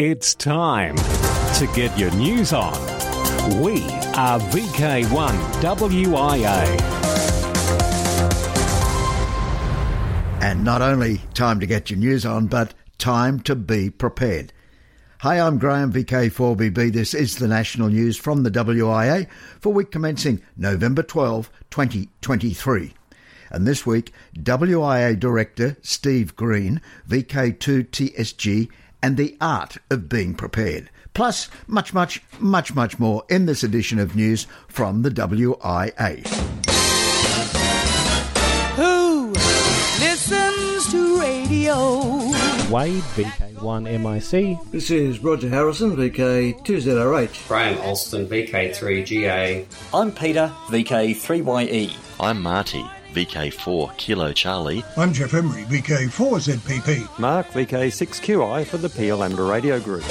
It's time to get your news on. We are VK1WIA. And not only time to get your news on, but time to be prepared. Hi, I'm Graham VK4BB. This is the national news from the WIA for week commencing November 12, 2023. And this week, WIA Director Steve Green, VK2TSG, and the art of being prepared. Plus, much, much, much, much more in this edition of news from the WIA. Who listens to radio? Wade, VK1MIC. This is Roger Harrison, VK2ZRH. Graham Alston, VK3GA. I'm Peter, VK3YE. I'm Marty, VK4 Kilo Charlie. I'm Jeff Emery, VK4ZPP. Mark, VK6QI for the Peel Amateur Radio Group.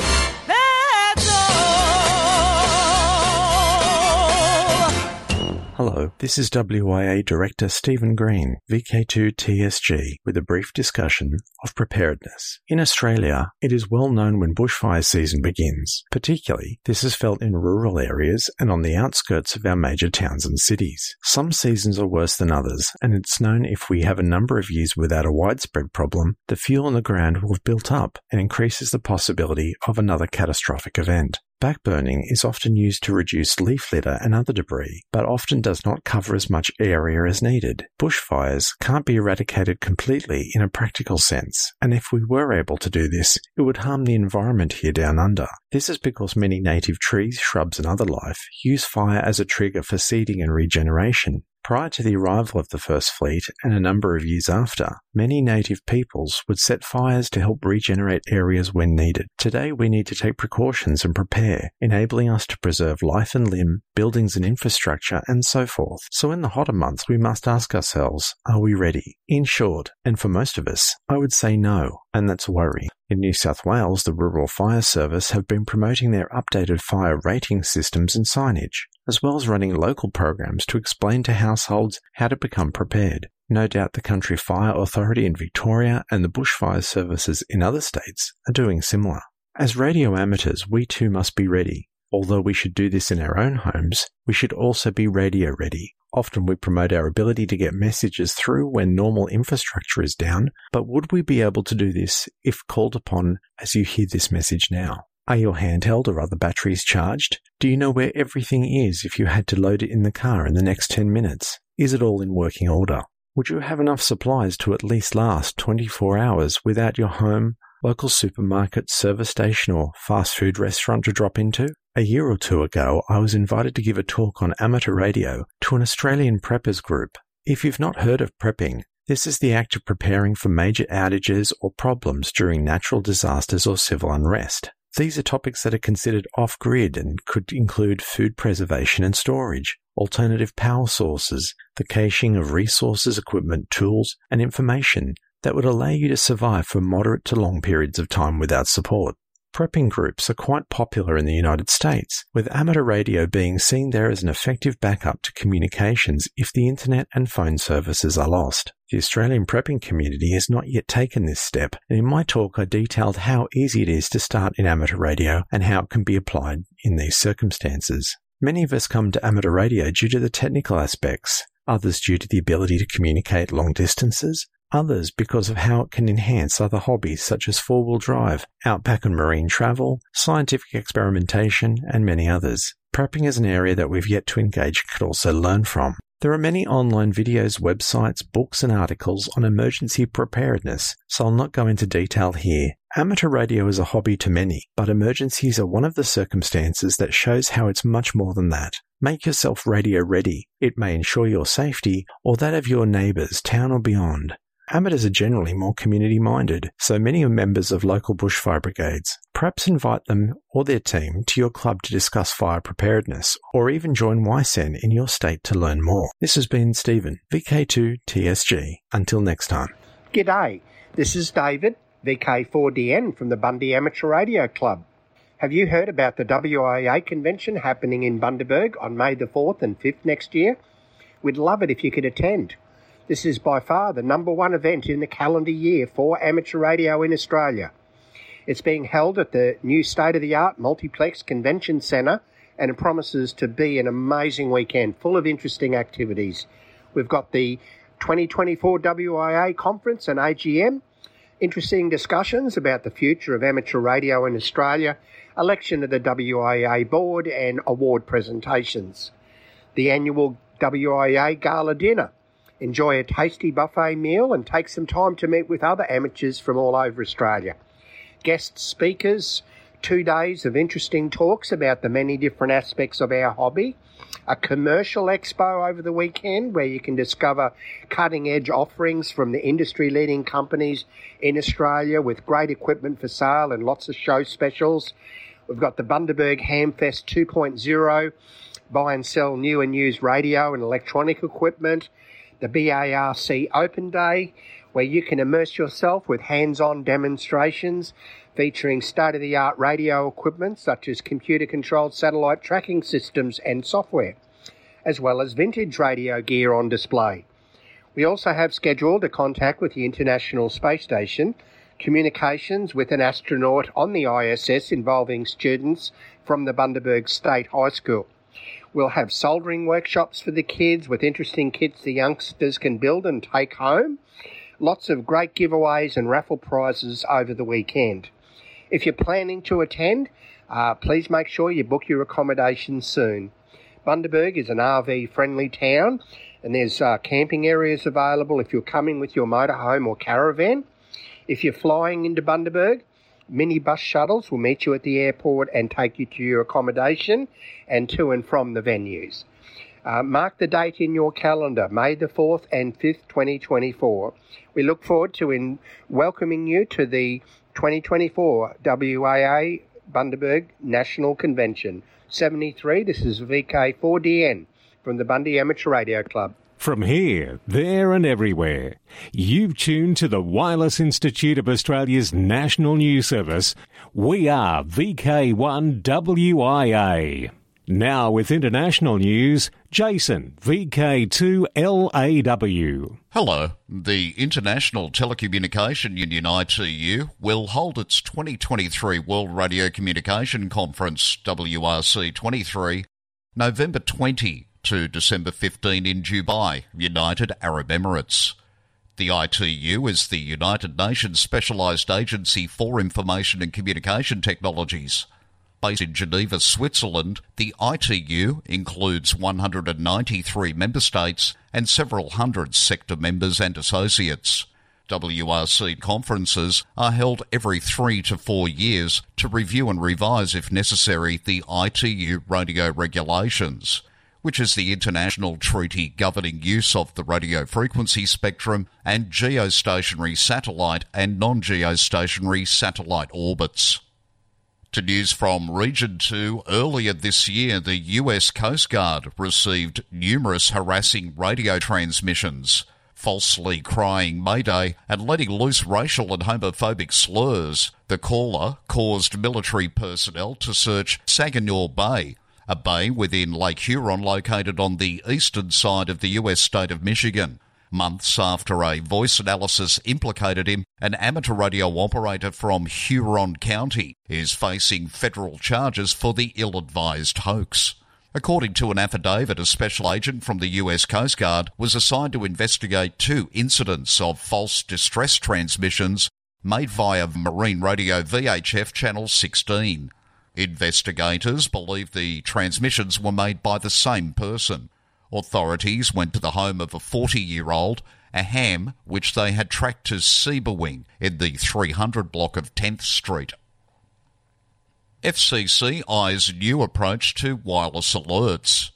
Hello, this is WIA Director Stephen Green, VK2TSG, with a brief discussion of preparedness. In Australia, it is well known when bushfire season begins. Particularly, this is felt in rural areas and on the outskirts of our major towns and cities. Some seasons are worse than others, and it's known if we have a number of years without a widespread problem, the fuel in the ground will have built up and increases the possibility of another catastrophic event. Backburning is often used to reduce leaf litter and other debris, but often does not cover as much area as needed. Bushfires can't be eradicated completely in a practical sense, and if we were able to do this, it would harm the environment here down under. This is because many native trees, shrubs, and other life use fire as a trigger for seeding and regeneration. Prior to the arrival of the first fleet and a number of years after, many native peoples would set fires to help regenerate areas when needed. Today we need to take precautions and prepare, enabling us to preserve life and limb, buildings and infrastructure, and so forth. So in the hotter months we must ask ourselves, are we ready? In short, and for most of us, I would say no, and that's a worry. In New South Wales, the Rural Fire Service have been promoting their updated fire rating systems and signage, as well as running local programs to explain to households how to become prepared. No doubt the Country Fire Authority in Victoria and the bushfire services in other states are doing similar. As radio amateurs, we too must be ready. Although we should do this in our own homes, we should also be radio ready. Often we promote our ability to get messages through when normal infrastructure is down, but would we be able to do this if called upon as you hear this message now? Are your handheld or other batteries charged? Do you know where everything is if you had to load it in the car in the next 10 minutes? Is it all in working order? Would you have enough supplies to at least last 24 hours without your home, local supermarket, service station, or fast food restaurant to drop into? A year or two ago, I was invited to give a talk on amateur radio to an Australian preppers group. If you've not heard of prepping, this is the act of preparing for major outages or problems during natural disasters or civil unrest. These are topics that are considered off grid and could include food preservation and storage, alternative power sources, the caching of resources, equipment, tools, and information that would allow you to survive for moderate to long periods of time without support. Prepping groups are quite popular in the United States, with amateur radio being seen there as an effective backup to communications if the internet and phone services are lost. The Australian prepping community has not yet taken this step, and in my talk I detailed how easy it is to start in amateur radio and how it can be applied in these circumstances. Many of us come to amateur radio due to the technical aspects, others due to the ability to communicate long distances, others because of how it can enhance other hobbies such as four wheel drive, outback and marine travel, scientific experimentation, and many others. Prepping is an area that we've yet to engage could also learn from. There are many online videos, websites, books, and articles on emergency preparedness, so I'll not go into detail here. Amateur radio is a hobby to many, but emergencies are one of the circumstances that shows how it's much more than that. Make yourself radio ready. It may ensure your safety or that of your neighbours, town or beyond. Amateurs are generally more community minded, so many are members of local bushfire brigades. Perhaps invite them or their team to your club to discuss fire preparedness, or even join WICEN in your state to learn more. This has been Stephen, VK2TSG. Until next time. G'day, this is David, VK4DN from the Bundy Amateur Radio Club. Have you heard about the WIA convention happening in Bundaberg on May the 4th and 5th next year? We'd love it if you could attend. This is by far the number one event in the calendar year for amateur radio in Australia. It's being held at the new state of the art multiplex convention centre and it promises to be an amazing weekend full of interesting activities. We've got the 2024 WIA conference and AGM, interesting discussions about the future of amateur radio in Australia, election of the WIA board, and award presentations. The annual WIA gala dinner. Enjoy a tasty buffet meal and take some time to meet with other amateurs from all over Australia. Guest speakers, two days of interesting talks about the many different aspects of our hobby, a commercial expo over the weekend where you can discover cutting edge offerings from the industry leading companies in Australia with great equipment for sale and lots of show specials. We've got the Bundaberg Hamfest 2.0, buy and sell new and used radio and electronic equipment, the BARC Open Day, where you can immerse yourself with hands on demonstrations featuring state of the art radio equipment such as computer controlled satellite tracking systems and software, as well as vintage radio gear on display. We also have scheduled a contact with the International Space Station, communications with an astronaut on the ISS involving students from the Bundaberg State High School. We'll have soldering workshops for the kids with interesting kits the youngsters can build and take home. Lots of great giveaways and raffle prizes over the weekend. If you're planning to attend, uh, please make sure you book your accommodation soon. Bundaberg is an RV friendly town and there's uh, camping areas available if you're coming with your motorhome or caravan. If you're flying into Bundaberg, mini bus shuttles will meet you at the airport and take you to your accommodation and to and from the venues. Uh, mark the date in your calendar, May the 4th and 5th, 2024. We look forward to in welcoming you to the 2024 WIA Bundaberg National Convention. 73, this is VK4DN from the Bundy Amateur Radio Club. From here, there, and everywhere, you've tuned to the Wireless Institute of Australia's National News Service. We are VK1WIA. Now with international news, Jason, VK2LAW. Hello. The International Telecommunication Union ITU will hold its 2023 World Radio Communication Conference, WRC 23, November 20 to December 15 in Dubai, United Arab Emirates. The ITU is the United Nations Specialised Agency for Information and Communication Technologies. Based in Geneva, Switzerland, the ITU includes 193 member states and several hundred sector members and associates. WRC conferences are held every three to four years to review and revise, if necessary, the ITU radio regulations, which is the international treaty governing use of the radio frequency spectrum and geostationary satellite and non geostationary satellite orbits. To news from Region 2, earlier this year, the US Coast Guard received numerous harassing radio transmissions, falsely crying Mayday and letting loose racial and homophobic slurs. The caller caused military personnel to search Saginaw Bay, a bay within Lake Huron located on the eastern side of the US state of Michigan. Months after a voice analysis implicated him, an amateur radio operator from Huron County is facing federal charges for the ill advised hoax. According to an affidavit, a special agent from the US Coast Guard was assigned to investigate two incidents of false distress transmissions made via marine radio VHF channel 16. Investigators believe the transmissions were made by the same person. Authorities went to the home of a 40 year old, a ham which they had tracked to Sebewaing in the 300 block of 10th Street. FCC eyes new approach to wireless alerts.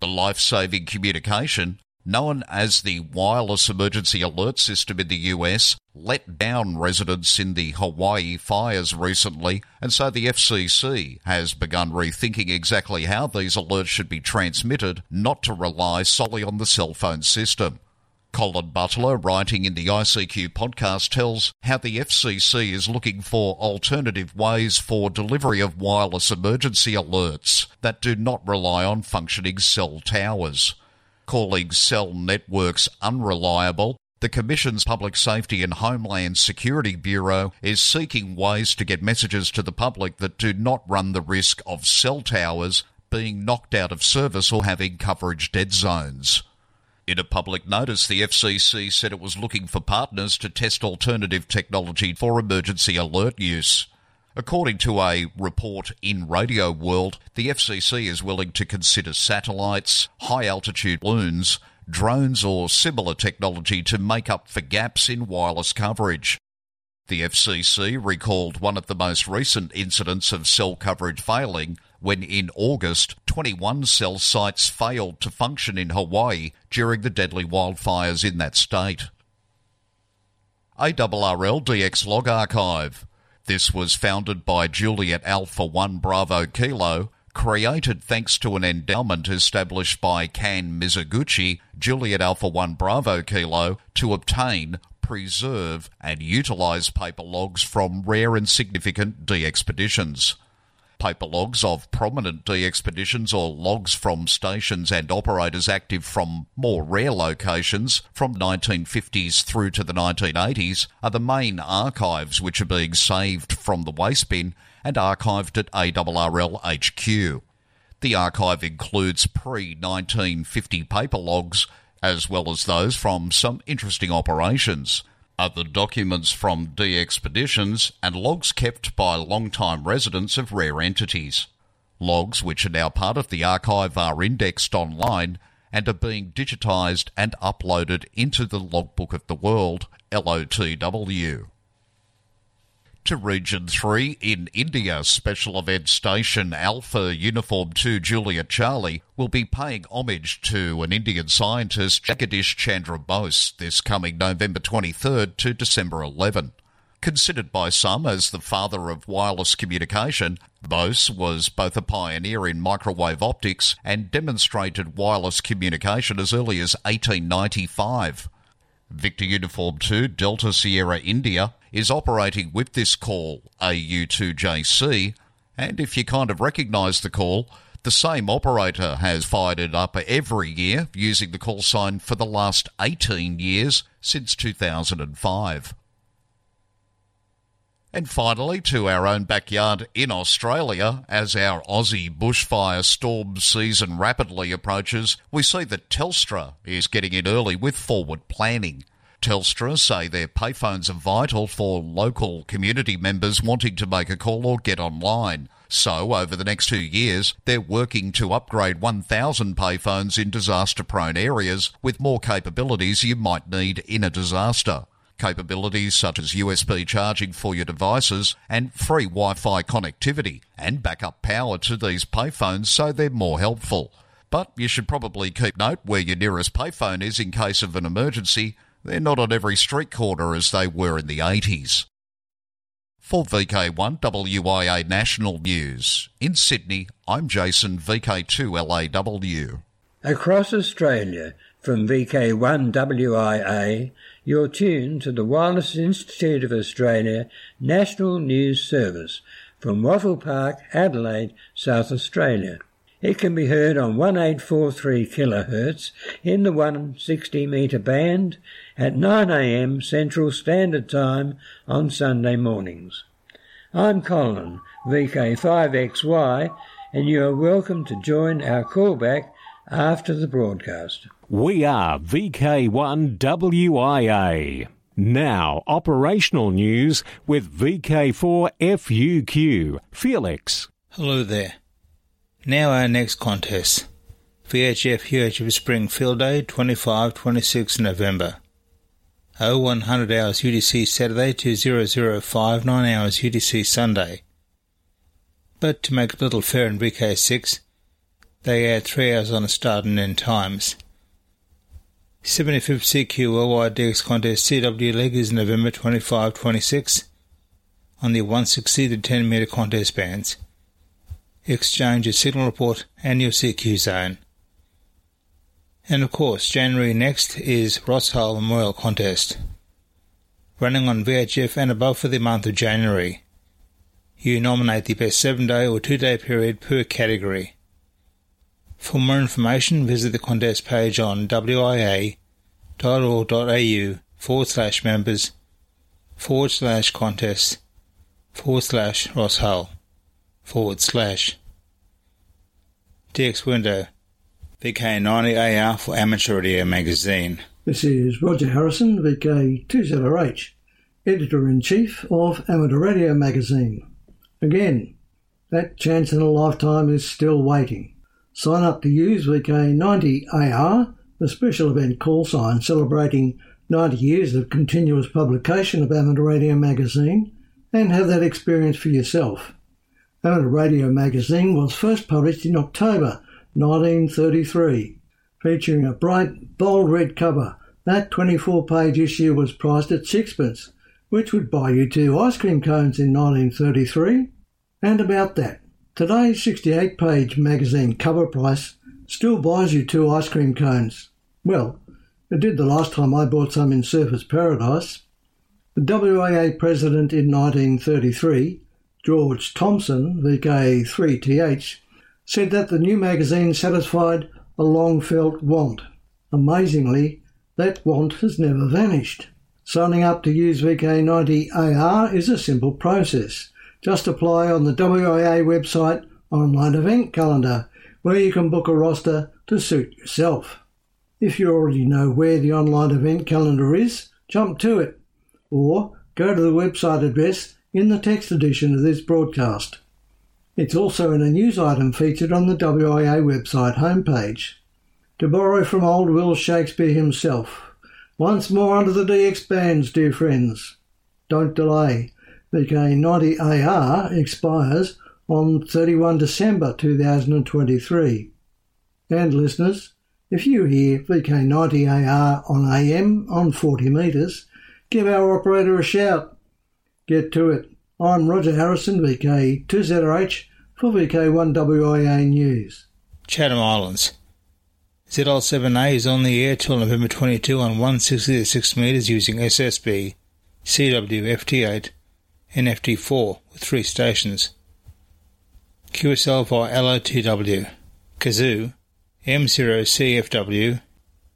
The life saving communication, known as the Wireless Emergency Alert System in the US, let down residents in the Hawaii fires recently, and so the FCC has begun rethinking exactly how these alerts should be transmitted, not to rely solely on the cell phone system. Colin Butler, writing in the ICQ podcast, tells how the FCC is looking for alternative ways for delivery of wireless emergency alerts that do not rely on functioning cell towers. Calling cell networks unreliable The Commission's Public Safety and Homeland Security Bureau is seeking ways to get messages to the public that do not run the risk of cell towers being knocked out of service or having coverage dead zones. In a public notice, the FCC said it was looking for partners to test alternative technology for emergency alert use. According to a report in Radio World, the FCC is willing to consider satellites, high altitude balloons, drones, or similar technology to make up for gaps in wireless coverage. The FCC recalled one of the most recent incidents of cell coverage failing when in August 21 cell sites failed to function in Hawaii during the deadly wildfires in that state. ARRL DX Log Archive. This was founded by Juliet Alpha 1 Bravo Kilo, created thanks to an endowment established by Kan Mizoguchi, Juliet Alpha 1 Bravo Kilo, to obtain, preserve, and utilize paper logs from rare and significant DXpeditions paper logs of prominent DXpeditions or logs from stations and operators active from more rare locations from 1950s through to the 1980s are the main archives which are being saved from the waste bin and archived at ARRL HQ. The archive includes pre 1950 paper logs as well as those from some interesting operations other documents from DXpeditions, and logs kept by long-time residents of rare entities. Logs which are now part of the archive are indexed online and are being digitised and uploaded into the Logbook of the World, LOTW to Region 3 in India. Special Event Station Alpha Uniform 2 Juliet Charlie will be paying homage to an Indian scientist, Jagadish Chandra Bose, this coming November 23rd to December 11. Considered by some as the father of wireless communication, Bose was both a pioneer in microwave optics and demonstrated wireless communication as early as 1895. Victor Uniform 2 Delta Sierra India is operating with this call AU2JC, and if you kind of recognise the call, the same operator has fired it up every year using the call sign for the last 18 years since 2005. And finally, to our own backyard in Australia, as our Aussie bushfire storm season rapidly approaches, we see that Telstra is getting in early with forward planning. Telstra say their payphones are vital for local community members wanting to make a call or get online. So, over the next two years, they're working to upgrade 1,000 payphones in disaster prone areas with more capabilities you might need in a disaster. Capabilities such as USB charging for your devices and free Wi Fi connectivity and backup power to these payphones so they're more helpful. But you should probably keep note where your nearest payphone is in case of an emergency they're not on every street corner as they were in the 80s. For VK1 WIA National News, in Sydney, I'm Jason, VK2LAW. Across Australia, from VK1 WIA, you're tuned to the Wireless Institute of Australia National News Service from Waffle Park, Adelaide, South Australia. It can be heard on 1843 kHz in the 160 metre band at 9am Central Standard Time on Sunday mornings. I'm Colin, VK5XY, and you are welcome to join our callback after the broadcast. We are VK1WIA. Now, operational news with VK4FUQ. Felix. Hello there. Now our next contest. VHF UHF Spring Field Day 25 26 November. 0100 hours UTC Saturday to 0059 hours UTC Sunday. But to make it a little fair in VK6, they add 3 hours on the start and end times. 75th CQ Worldwide DX Contest CW League is November 25 26 on the 160 to 10 metre contest bands. Exchange a signal report and your CQ zone. And of course, January next is Ross Hull Memorial Contest, running on VHF and above for the month of January. You nominate the best seven day or two day period per category. For more information, visit the contest page on wia.org.au forward slash members forward slash contest forward slash Ross Hull forward slash DX window VK90AR for Amateur Radio Magazine. This is Roger Harrison, VK20H, Editor in Chief of Amateur Radio Magazine. Again, that chance in a lifetime is still waiting. Sign up to use VK90AR, the special event call sign celebrating 90 years of continuous publication of Amateur Radio Magazine, and have that experience for yourself. Amateur Radio Magazine was first published in October 1933, featuring a bright, bold red cover. That 24 page issue was priced at sixpence, which would buy you two ice cream cones in 1933. And about that, today's 68 page magazine cover price still buys you two ice cream cones. Well, it did the last time I bought some in Surfers Paradise. The WAA president in 1933, George Thompson, VK3TH, said that the new magazine satisfied a long felt want. Amazingly, that want has never vanished. Signing up to use VK90AR is a simple process. Just apply on the WIA website online event calendar, where you can book a roster to suit yourself. If you already know where the online event calendar is, jump to it, or go to the website address in the text edition of this broadcast. It's also in a news item featured on the WIA website homepage. To borrow from old Will Shakespeare himself, once more under the D expands, dear friends. Don't delay. VK90AR expires on 31 December 2023. And listeners, if you hear VK90AR on AM on 40 metres, give our operator a shout. Get to it. I'm Roger Harrison, VK2ZRH, for VK1WIA News. Chatham Islands. ZL7A is on the air till November 22 on 166 metres using SSB, CW FT8, and FT4 with three stations. QSL via LOTW, Kazu, M0CFW,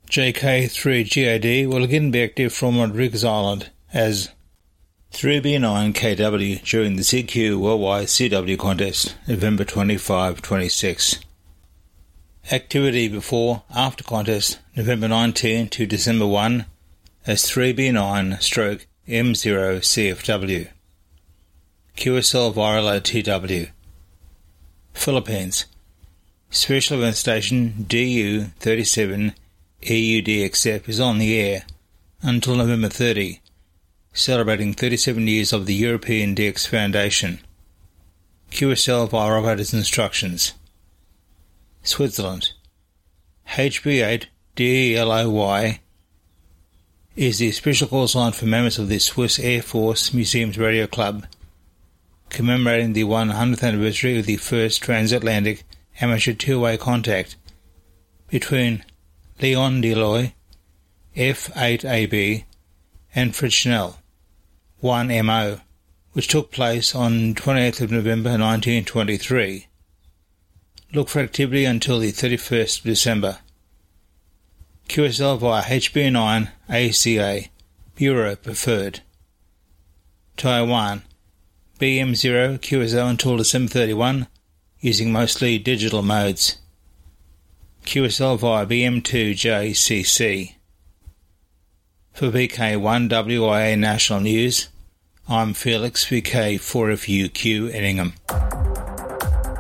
JK3GAD will again be active from Rodrigues Island as 3B9KW during the CQ Worldwide CW contest, November 25 26. Activity before after contest, November 19 to December 1 as 3B9 stroke M0 CFW. QSL via LOTW. Philippines. Special event station DU 37 EUDXF is on the air until November 30 celebrating 37 years of the European DX Foundation. QSL via operator's instructions. Switzerland. HB8 DELOY is the special call sign for members of the Swiss Air Force Museums Radio Club, commemorating the 100th anniversary of the first transatlantic amateur two-way contact between Leon Deloy, F8AB, and Fred Schnell. 1MO, which took place on 28th of November 1923. Look for activity until the 31st of December. QSL via HB9 ACA, Bureau Preferred. Taiwan, BM0 QSL until December 31, using mostly digital modes. QSL via BM2JCC. For VK1WIA National News, I'm Felix VK4FUQ Edingham.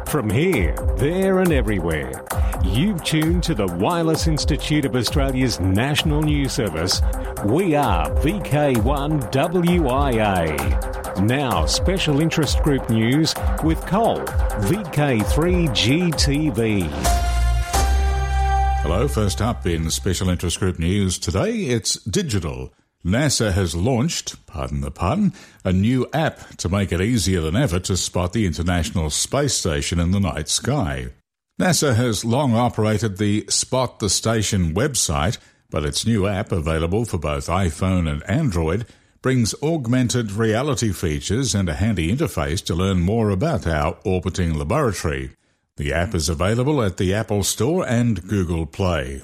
From here, there, and everywhere, you've tuned to the Wireless Institute of Australia's National News Service. We are VK1WIA. Now, special interest group news with Cole, VK3GTV. Hello, first up in Special Interest Group News today, it's digital. NASA has launched, pardon the pun, a new app to make it easier than ever to spot the International Space Station in the night sky. NASA has long operated the Spot the Station website, but its new app, available for both iPhone and Android, brings augmented reality features and a handy interface to learn more about our orbiting laboratory. The app is available at the Apple Store and Google Play.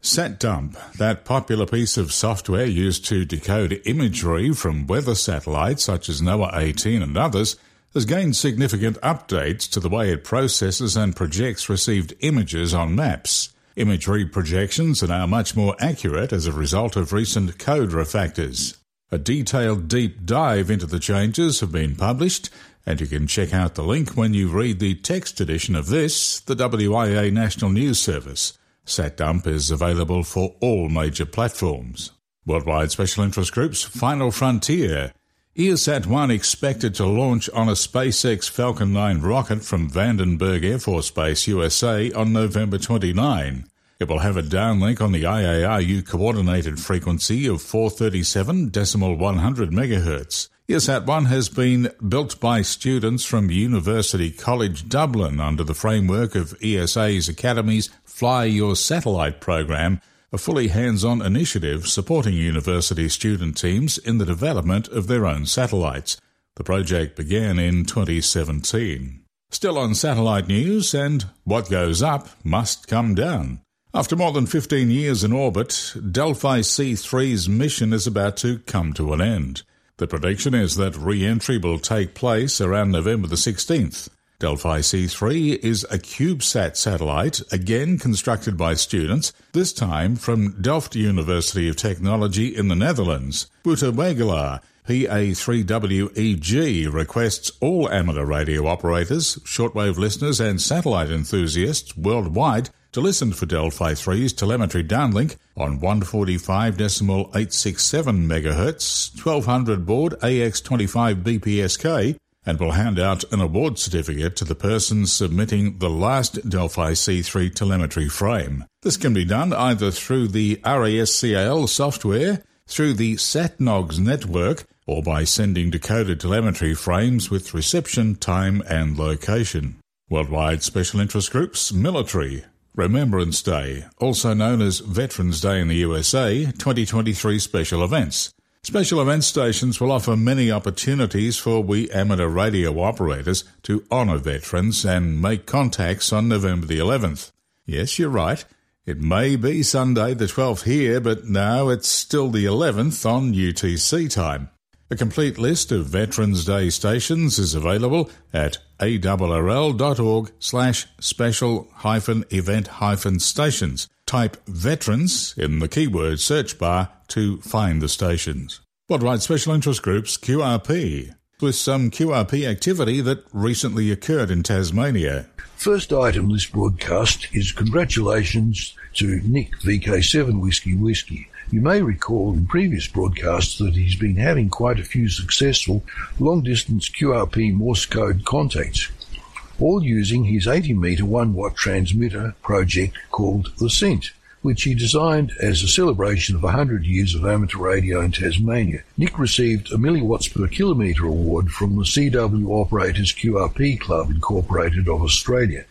SatDump, that popular piece of software used to decode imagery from weather satellites such as NOAA 18 and others, has gained significant updates to the way it processes and projects received images on maps. Imagery projections are now much more accurate as a result of recent code refactors. A detailed deep dive into the changes have been published, and you can check out the link when you read the text edition of this, the WIA National News Service. SatDump is available for all major platforms. Worldwide Special Interest Group's Final Frontier. EIRSAT-1 expected to launch on a SpaceX Falcon 9 rocket from Vandenberg Air Force Base, USA on November 29. It will have a downlink on the IARU coordinated frequency of 437 decimal 100 MHz. EIRSAT-1 has been built by students from University College Dublin under the framework of ESA's Academy's Fly Your Satellite program, a fully hands on initiative supporting university student teams in the development of their own satellites. The project began in 2017. Still on satellite news, and what goes up must come down. After more than 15 years in orbit, Delfi C3's mission is about to come to an end. The prediction is that re entry will take place around November the 16th. Delfi C3 is a CubeSat satellite, again constructed by students, this time from Delft University of Technology in the Netherlands. Wouter Weggelaar, PA3WEG, requests all amateur radio operators, shortwave listeners, and satellite enthusiasts worldwide to listen for Delfi 3's telemetry downlink on 145.867 MHz, 1200 baud AX25 BPSK, and will hand out an award certificate to the person submitting the last Delfi C3 telemetry frame. This can be done either through the RASCAL software, through the SatNogs network, or by sending decoded telemetry frames with reception, time, and location. Worldwide Special Interest Groups, Military, Remembrance Day, also known as Veterans Day in the USA, 2023 special events. Special event stations will offer many opportunities for we amateur radio operators to honour veterans and make contacts on November the 11th. Yes, you're right. It may be Sunday the 12th here, but no, it's still the 11th on UTC time. A complete list of Veterans Day stations is available at arrl.org slash special hyphen event hyphen stations. Type veterans in the keyword search bar to find the stations. What Worldwide Special Interest Groups, QRP, with some QRP activity that recently occurred in Tasmania. First item this broadcast is congratulations to Nick VK7 Whiskey Whiskey. You may recall in previous broadcasts that he's been having quite a few successful long distance QRP Morse code contacts, all using his 80 meter 1 watt transmitter project called the Cent which he designed as a celebration of 100 years of amateur radio in Tasmania. Nick received a milliwatts per kilometre award from the CW Operators QRP Club Incorporated of Australia,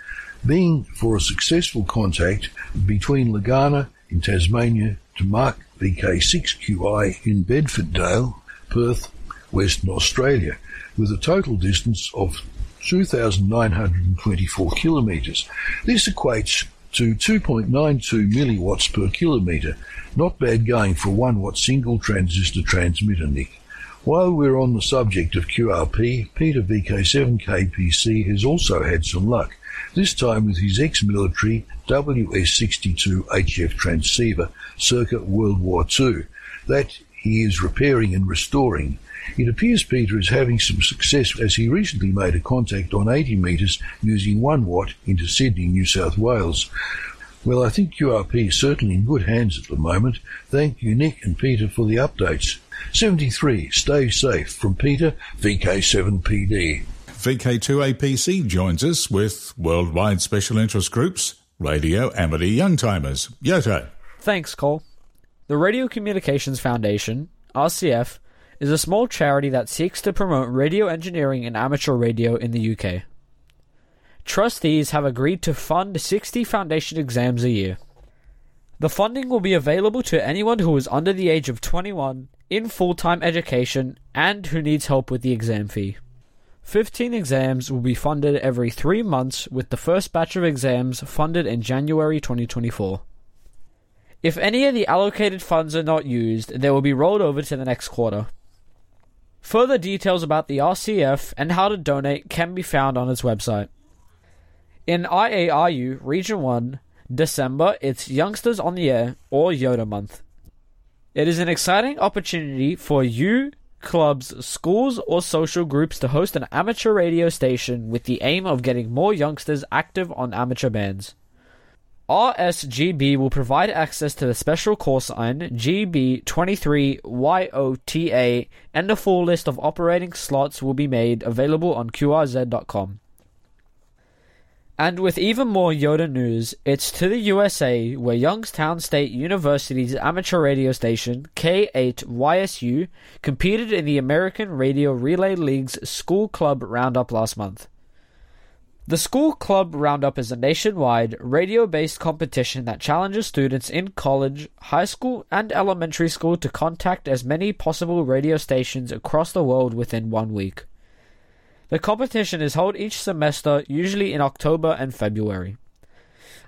being for a successful contact between Legana in Tasmania to Mark VK6QI in Bedfordale, Perth, Western Australia, with a total distance of 2,924 kilometres. This equates to 2.92 milliwatts per kilometre. Not bad going for 1 watt single transistor transmitter, Nick. While we're on the subject of QRP, Peter VK7KPC has also had some luck, this time with his ex-military WS62 HF transceiver circa World War II, that he is repairing and restoring. It appears Peter is having some success as he recently made a contact on 80 metres using 1 watt into Sydney, New South Wales. Well, I think QRP is certainly in good hands at the moment. Thank you, Nick and Peter, for the updates. 73. Stay safe from Peter, VK7PD. VK2APC joins us with Worldwide Special Interest Groups, Radio Amity Youngtimers. YOTA. Thanks, Cole. The Radio Communications Foundation, RCF, is a small charity that seeks to promote radio engineering and amateur radio in the UK. Trustees have agreed to fund 60 foundation exams a year. The funding will be available to anyone who is under the age of 21, in full time education, and who needs help with the exam fee. 15 exams will be funded every three months, with the first batch of exams funded in January 2024. If any of the allocated funds are not used, they will be rolled over to the next quarter. Further details about the RCF and how to donate can be found on its website. In IARU Region 1, December, it's Youngsters on the Air or YOTA Month. It is an exciting opportunity for you, clubs, schools, or social groups to host an amateur radio station with the aim of getting more youngsters active on amateur bands. RSGB will provide access to the special call sign GB23YOTA and a full list of operating slots will be made available on QRZ.com. And with even more YOTA news, it's to the USA where Youngstown State University's amateur radio station, K8YSU, competed in the American Radio Relay League's School Club Roundup last month. The School Club Roundup is a nationwide, radio based competition that challenges students in college, high school, and elementary school to contact as many possible radio stations across the world within one week. The competition is held each semester, usually in October and February.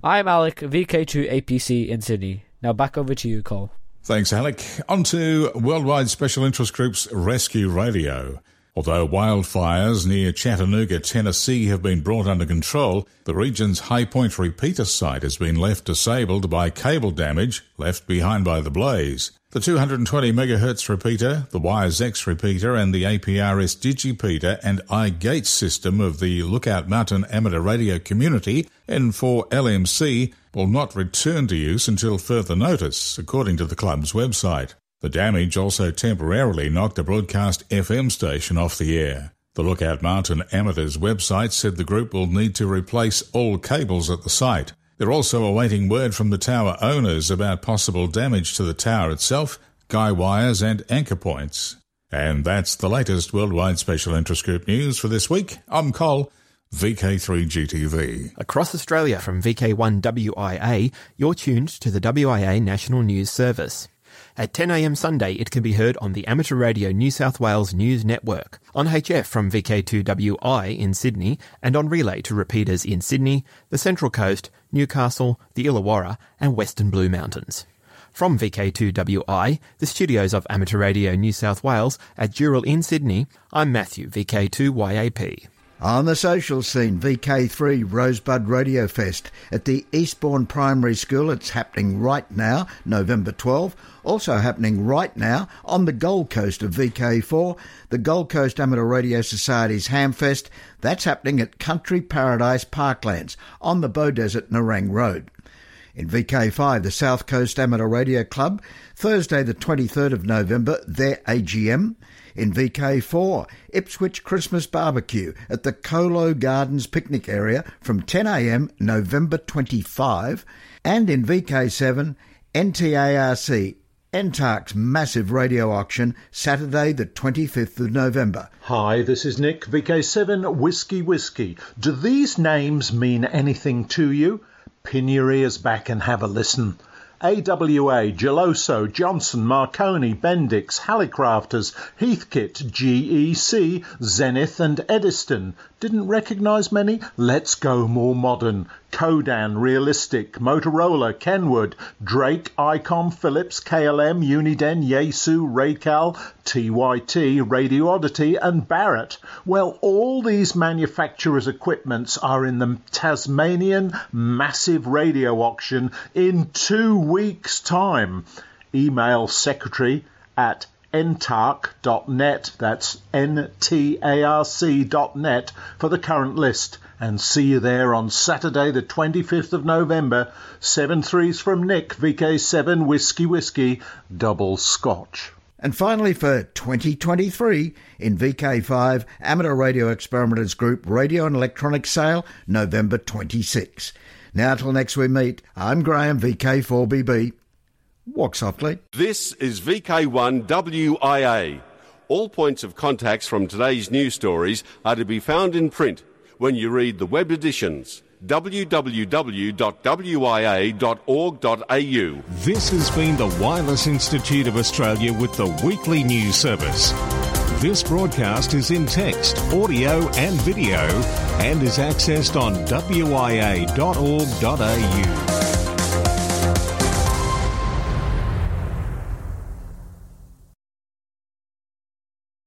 I am Alec, VK2 APC in Sydney. Now back over to you, Cole. Thanks, Alec. On to Worldwide Special Interest Group's Rescue Radio. Although wildfires near Chattanooga, Tennessee have been brought under control, the region's High Point repeater site has been left disabled by cable damage left behind by the blaze. The 220 MHz repeater, the Wires X repeater, and the APRS Digipeater and iGate system of the Lookout Mountain Amateur Radio Community, N4LMC, will not return to use until further notice, according to the club's website. The damage also temporarily knocked the broadcast FM station off the air. The Lookout Mountain Amateurs website said the group will need to replace all cables at the site. They're also awaiting word from the tower owners about possible damage to the tower itself, guy wires, and anchor points. And that's the latest Worldwide Special Interest Group news for this week. I'm Cole, VK3GTV. Across Australia from VK1WIA, you're tuned to the WIA National News Service. At 10am Sunday, it can be heard on the Amateur Radio New South Wales News Network, on HF from VK2WI in Sydney, and on relay to repeaters in Sydney, the Central Coast, Newcastle, the Illawarra, and Western Blue Mountains. From VK2WI, the studios of Amateur Radio New South Wales at Dural in Sydney, I'm Matthew, VK2YAP. On the social scene, VK3 Rosebud Radio Fest at the Eastbourne Primary School. It's happening right now, November 12. Also happening right now on the Gold Coast of VK4, the Gold Coast Amateur Radio Society's Hamfest. That's happening at Country Paradise Parklands on the Beaudesert Nerang Road. In VK5, the South Coast Amateur Radio Club, Thursday the 23rd of November, their AGM in VK4, Ipswich Christmas Barbecue at the Colo Gardens picnic area from 10am November 25, and in VK7, NTARC NTARC's massive radio auction Saturday the 25th of November. Hi, this is Nick, VK7 Whiskey Whiskey. Do these names mean anything to you? Pin your ears back and have a listen. AWA, Geloso, Johnson, Marconi, Bendix, Hallicrafters, Heathkit, GEC, Zenith and Eddystone. Didn't recognise many? Let's go more modern. Codan, Realistic, Motorola, Kenwood, Drake, Icom, Philips, KLM, Uniden, Yaesu, Racal, TYT, Radioddity, and Barrett. Well, all these manufacturers' equipments are in the Tasmanian massive radio auction in two weeks' time. Email secretary at ntarc.net, that's N-T-A-R-C.net, for the current list. And see you there on Saturday, the 25th of November. Seven threes from Nick, VK7 Whiskey Whiskey, double scotch. And finally, for 2023, in VK5, Amateur Radio Experimenters Group Radio and Electronics Sale, November 26. Now, till next we meet, I'm Graham, VK4BB. Walk softly. This is VK1WIA. All points of contacts from today's news stories are to be found in print when you read the web editions www.wia.org.au. This has been the Wireless Institute of Australia with the weekly news service. This broadcast is in text, audio, and video and is accessed on wia.org.au.